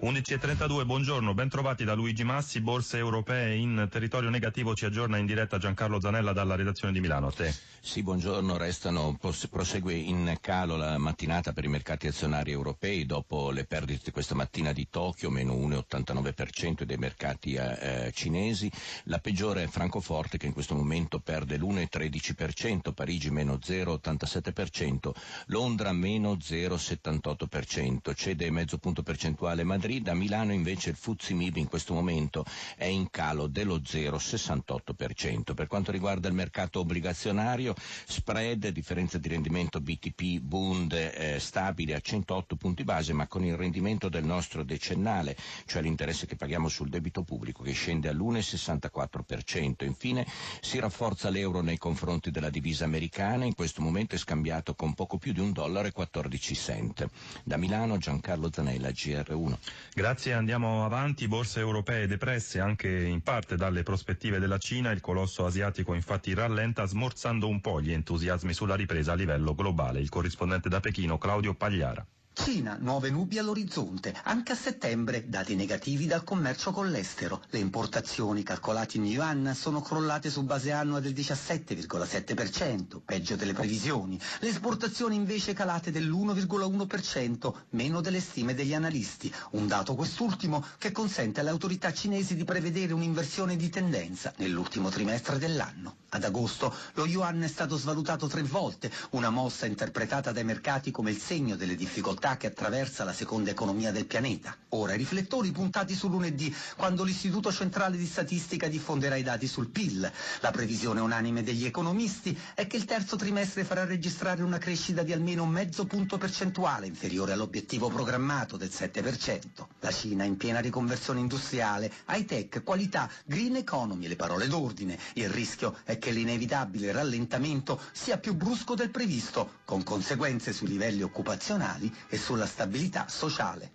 11.32, buongiorno, ben trovati da Luigi Massi, borse europee in territorio negativo, ci aggiorna in diretta Giancarlo Zanella dalla redazione di Milano. A te. Sì, buongiorno, restano, prosegue in calo la mattinata per i mercati azionari europei dopo le perdite questa mattina di Tokyo, meno 1,89% dei mercati eh, cinesi, la peggiore è Francoforte che in questo momento perde l'1,13%, Parigi meno 0,87%, Londra meno 0,78%, cede mezzo punto percentuale Madrid, Madrid, a Milano invece il Fuzzi Mib in questo momento è in calo dello 0,68%. Per quanto riguarda il mercato obbligazionario, spread, differenza di rendimento BTP Bund eh, stabile a 108 punti base, ma con il rendimento del nostro decennale, cioè l'interesse che paghiamo sul debito pubblico che scende all'1,64%. Infine si rafforza l'euro nei confronti della divisa americana, in questo momento è scambiato con poco più di un dollaro 14 cent. Da Milano Giancarlo Zanella, GR1. Grazie, andiamo avanti. Borse europee depresse anche in parte dalle prospettive della Cina. Il colosso asiatico infatti rallenta smorzando un po' gli entusiasmi sulla ripresa a livello globale. Il corrispondente da Pechino Claudio Pagliara. Cina, nuove nubi all'orizzonte. Anche a settembre, dati negativi dal commercio con l'estero. Le importazioni calcolate in yuan sono crollate su base annua del 17,7%, peggio delle previsioni. Le esportazioni invece calate dell'1,1%, meno delle stime degli analisti. Un dato quest'ultimo che consente alle autorità cinesi di prevedere un'inversione di tendenza nell'ultimo trimestre dell'anno. Ad agosto lo yuan è stato svalutato tre volte, una mossa interpretata dai mercati come il segno delle difficoltà che attraversa la seconda economia del pianeta. Ora i riflettori puntati su lunedì, quando l'Istituto Centrale di Statistica diffonderà i dati sul PIL. La previsione unanime degli economisti è che il terzo trimestre farà registrare una crescita di almeno mezzo punto percentuale inferiore all'obiettivo programmato del 7%. La Cina in piena riconversione industriale, high tech, qualità, green economy, le parole d'ordine. Il rischio è che l'inevitabile rallentamento sia più brusco del previsto, con conseguenze sui livelli occupazionali e sulla stabilità sociale.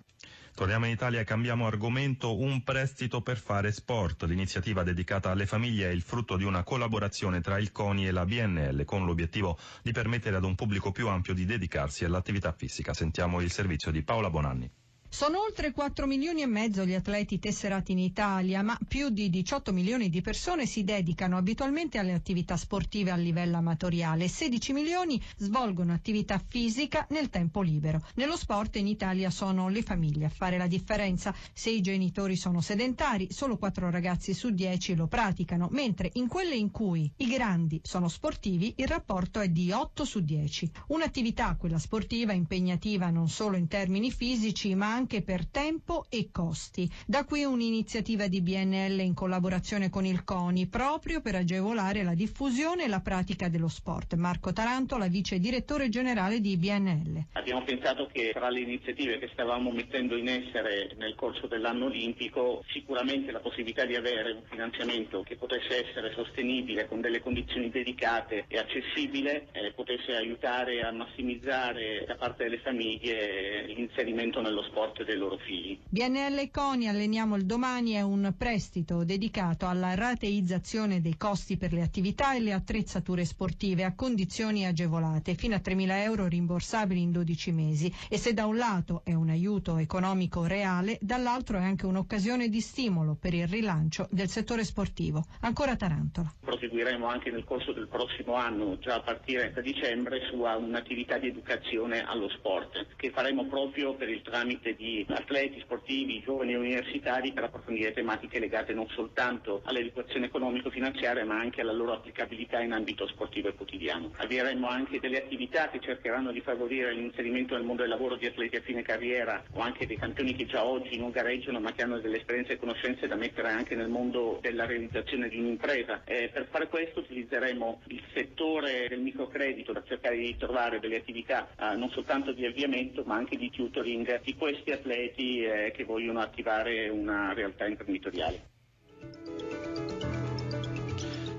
Torniamo in Italia e cambiamo argomento. Un prestito per fare sport. L'iniziativa dedicata alle famiglie è il frutto di una collaborazione tra il CONI e la BNL con l'obiettivo di permettere ad un pubblico più ampio di dedicarsi all'attività fisica. Sentiamo il servizio di Paola Bonanni. Sono oltre 4 milioni e mezzo gli atleti tesserati in Italia, ma più di 18 milioni di persone si dedicano abitualmente alle attività sportive a livello amatoriale e 16 milioni svolgono attività fisica nel tempo libero. Nello sport in Italia sono le famiglie a fare la differenza. Se i genitori sono sedentari, solo 4 ragazzi su 10 lo praticano, mentre in quelle in cui i grandi sono sportivi il rapporto è di 8 su 10. Un'attività, quella sportiva, impegnativa non solo in termini fisici, ma anche anche per tempo e costi. Da qui un'iniziativa di BNL in collaborazione con il CONI proprio per agevolare la diffusione e la pratica dello sport. Marco Taranto, la vice direttore generale di BNL. Abbiamo pensato che tra le iniziative che stavamo mettendo in essere nel corso dell'anno olimpico sicuramente la possibilità di avere un finanziamento che potesse essere sostenibile con delle condizioni dedicate e accessibile eh, potesse aiutare a massimizzare da parte delle famiglie l'inserimento nello sport sport dei loro figli. BNL Coni Alleniamo il domani è un prestito dedicato alla rateizzazione dei costi per le attività e le attrezzature sportive a condizioni agevolate, fino a 3.000 euro rimborsabili in 12 mesi e se da un lato è un aiuto economico reale, dall'altro è anche un'occasione di stimolo per il rilancio del settore sportivo. Ancora Tarantola. Proseguiremo anche nel corso del prossimo anno, già a partire da dicembre, su un'attività di educazione allo sport che faremo proprio per il tramite di di atleti sportivi, giovani universitari per approfondire tematiche legate non soltanto all'educazione economico-finanziaria ma anche alla loro applicabilità in ambito sportivo e quotidiano. Avvieremo anche delle attività che cercheranno di favorire l'inserimento nel mondo del lavoro di atleti a fine carriera o anche dei campioni che già oggi non gareggiano ma che hanno delle esperienze e conoscenze da mettere anche nel mondo della realizzazione di un'impresa. Eh, per fare questo utilizzeremo il settore del microcredito per cercare di trovare delle attività eh, non soltanto di avviamento ma anche di tutoring di questi atleti eh, che vogliono attivare una realtà imprenditoriale.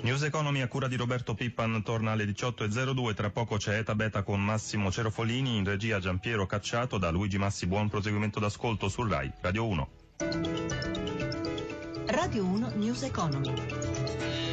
News Economy a cura di Roberto Pippan torna alle 18.02, tra poco c'è Eta Beta con Massimo Cerofolini, in regia Giampiero Cacciato, da Luigi Massi buon proseguimento d'ascolto sul RAI, Radio 1. Radio 1 News Economy.